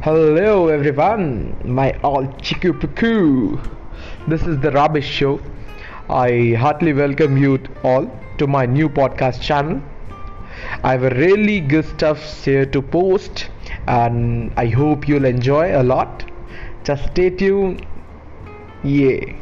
Hello everyone, my all chiku puku. This is the Ra-bish Show. I heartily welcome you all to my new podcast channel. I have a really good stuff here to post and I hope you'll enjoy a lot. Just stay tuned. Yeah.